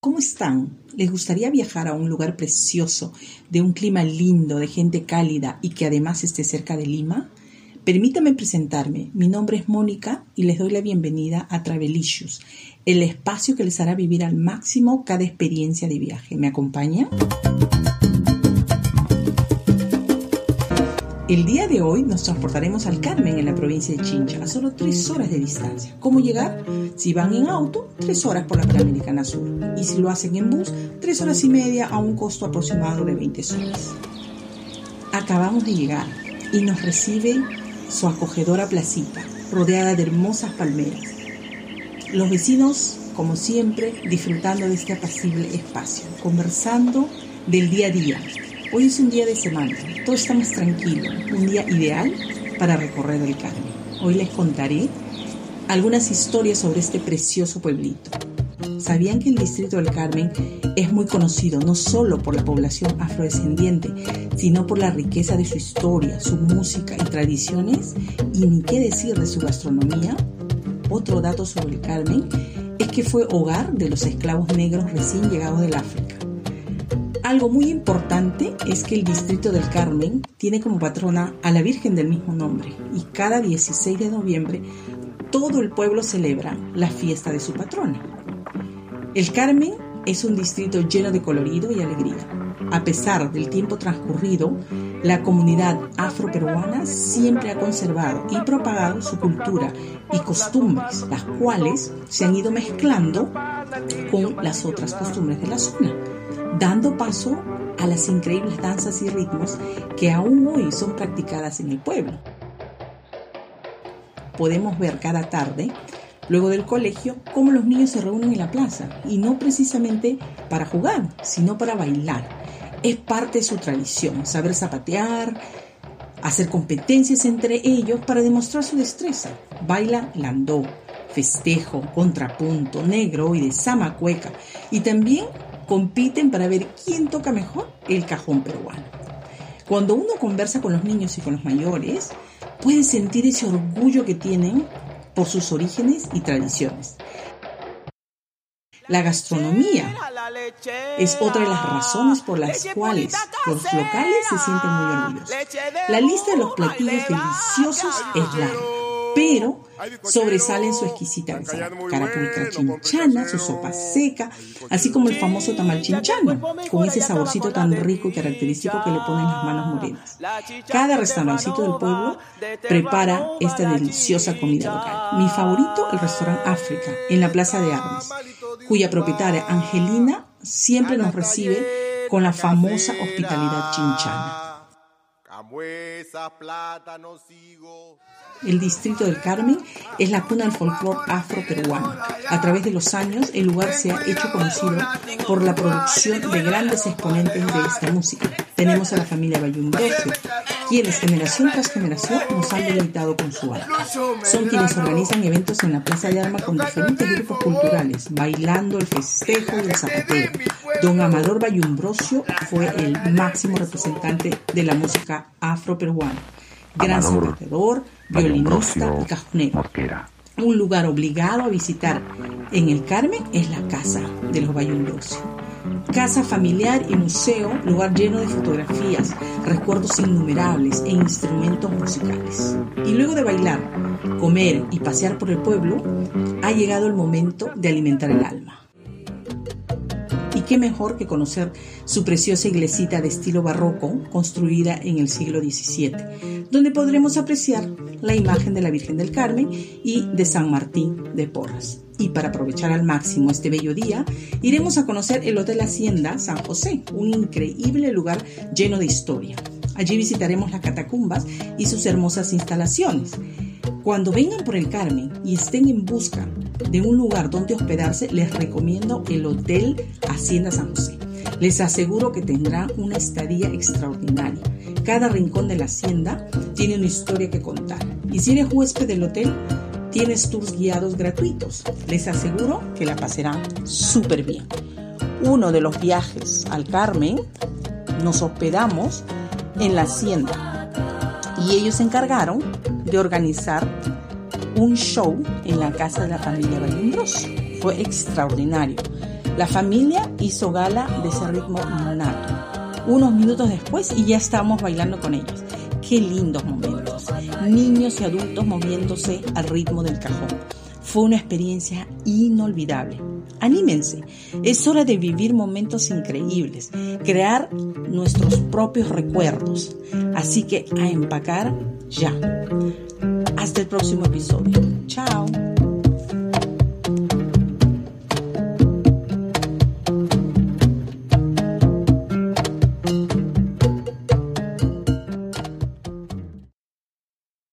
¿Cómo están? ¿Les gustaría viajar a un lugar precioso, de un clima lindo, de gente cálida y que además esté cerca de Lima? Permítame presentarme. Mi nombre es Mónica y les doy la bienvenida a Travelicious, el espacio que les hará vivir al máximo cada experiencia de viaje. ¿Me acompaña? El día de hoy nos transportaremos al Carmen en la provincia de Chincha, a solo tres horas de distancia. ¿Cómo llegar? Si van en auto, tres horas por la Panamericana Sur. Y si lo hacen en bus, tres horas y media a un costo aproximado de 20 soles. Acabamos de llegar y nos recibe su acogedora placita, rodeada de hermosas palmeras. Los vecinos, como siempre, disfrutando de este apacible espacio, conversando del día a día, Hoy es un día de semana, todo está más tranquilo, un día ideal para recorrer el Carmen. Hoy les contaré algunas historias sobre este precioso pueblito. ¿Sabían que el distrito del Carmen es muy conocido no solo por la población afrodescendiente, sino por la riqueza de su historia, su música y tradiciones? Y ni qué decir de su gastronomía. Otro dato sobre el Carmen es que fue hogar de los esclavos negros recién llegados del África. Algo muy importante es que el distrito del Carmen tiene como patrona a la Virgen del mismo nombre y cada 16 de noviembre todo el pueblo celebra la fiesta de su patrona. El Carmen es un distrito lleno de colorido y alegría. A pesar del tiempo transcurrido, la comunidad afroperuana siempre ha conservado y propagado su cultura y costumbres, las cuales se han ido mezclando con las otras costumbres de la zona dando paso a las increíbles danzas y ritmos que aún hoy son practicadas en el pueblo. Podemos ver cada tarde, luego del colegio, cómo los niños se reúnen en la plaza, y no precisamente para jugar, sino para bailar. Es parte de su tradición, saber zapatear, hacer competencias entre ellos para demostrar su destreza. Baila landó, festejo, contrapunto, negro y de samacueca, y también compiten para ver quién toca mejor el cajón peruano. Cuando uno conversa con los niños y con los mayores, puede sentir ese orgullo que tienen por sus orígenes y tradiciones. La gastronomía es otra de las razones por las cuales los locales se sienten muy orgullosos. La lista de los platillos deliciosos es larga, pero Sobresalen su exquisita carapuica chinchana, su sopa seca, así como el famoso tamal chinchano, con ese saborcito tan rico y característico que le ponen las manos morenas. Cada restaurancito del pueblo prepara esta deliciosa comida local. Mi favorito, el restaurante África, en la Plaza de Armas, cuya propietaria Angelina siempre nos recibe con la famosa hospitalidad chinchana. El distrito del Carmen es la cuna del folclore afro-peruano. A través de los años, el lugar se ha hecho conocido por la producción de grandes exponentes de esta música. Tenemos a la familia Bayumbrosio, quienes generación tras generación nos han deleitado con su arte. Son quienes organizan eventos en la Plaza de Armas con diferentes grupos culturales, bailando el festejo y el zapateo. Don Amador Bayumbrosio fue el máximo representante de la música afro-peruana. Gran zapatador, violinista y cajonero. Un lugar obligado a visitar en el Carmen es la casa de los Bayundosi. Casa familiar y museo, lugar lleno de fotografías, recuerdos innumerables e instrumentos musicales. Y luego de bailar, comer y pasear por el pueblo, ha llegado el momento de alimentar el alma. Qué mejor que conocer su preciosa iglesita de estilo barroco construida en el siglo XVII, donde podremos apreciar la imagen de la Virgen del Carmen y de San Martín de Porras. Y para aprovechar al máximo este bello día, iremos a conocer el Hotel Hacienda San José, un increíble lugar lleno de historia. Allí visitaremos las catacumbas y sus hermosas instalaciones. Cuando vengan por el Carmen y estén en busca de un lugar donde hospedarse, les recomiendo el Hotel Hacienda San José. Les aseguro que tendrá una estadía extraordinaria. Cada rincón de la hacienda tiene una historia que contar. Y si eres huésped del hotel, tienes tours guiados gratuitos. Les aseguro que la pasarán súper bien. Uno de los viajes al Carmen nos hospedamos en la hacienda y ellos se encargaron de organizar un show en la casa de la familia Valindros. Fue extraordinario. La familia hizo gala de ese ritmo nato. Unos minutos después y ya estábamos bailando con ellos. Qué lindos momentos. Niños y adultos moviéndose al ritmo del cajón. Fue una experiencia inolvidable. Anímense, es hora de vivir momentos increíbles, crear nuestros propios recuerdos. Así que a empacar ya. Hasta el próximo episodio. Chao.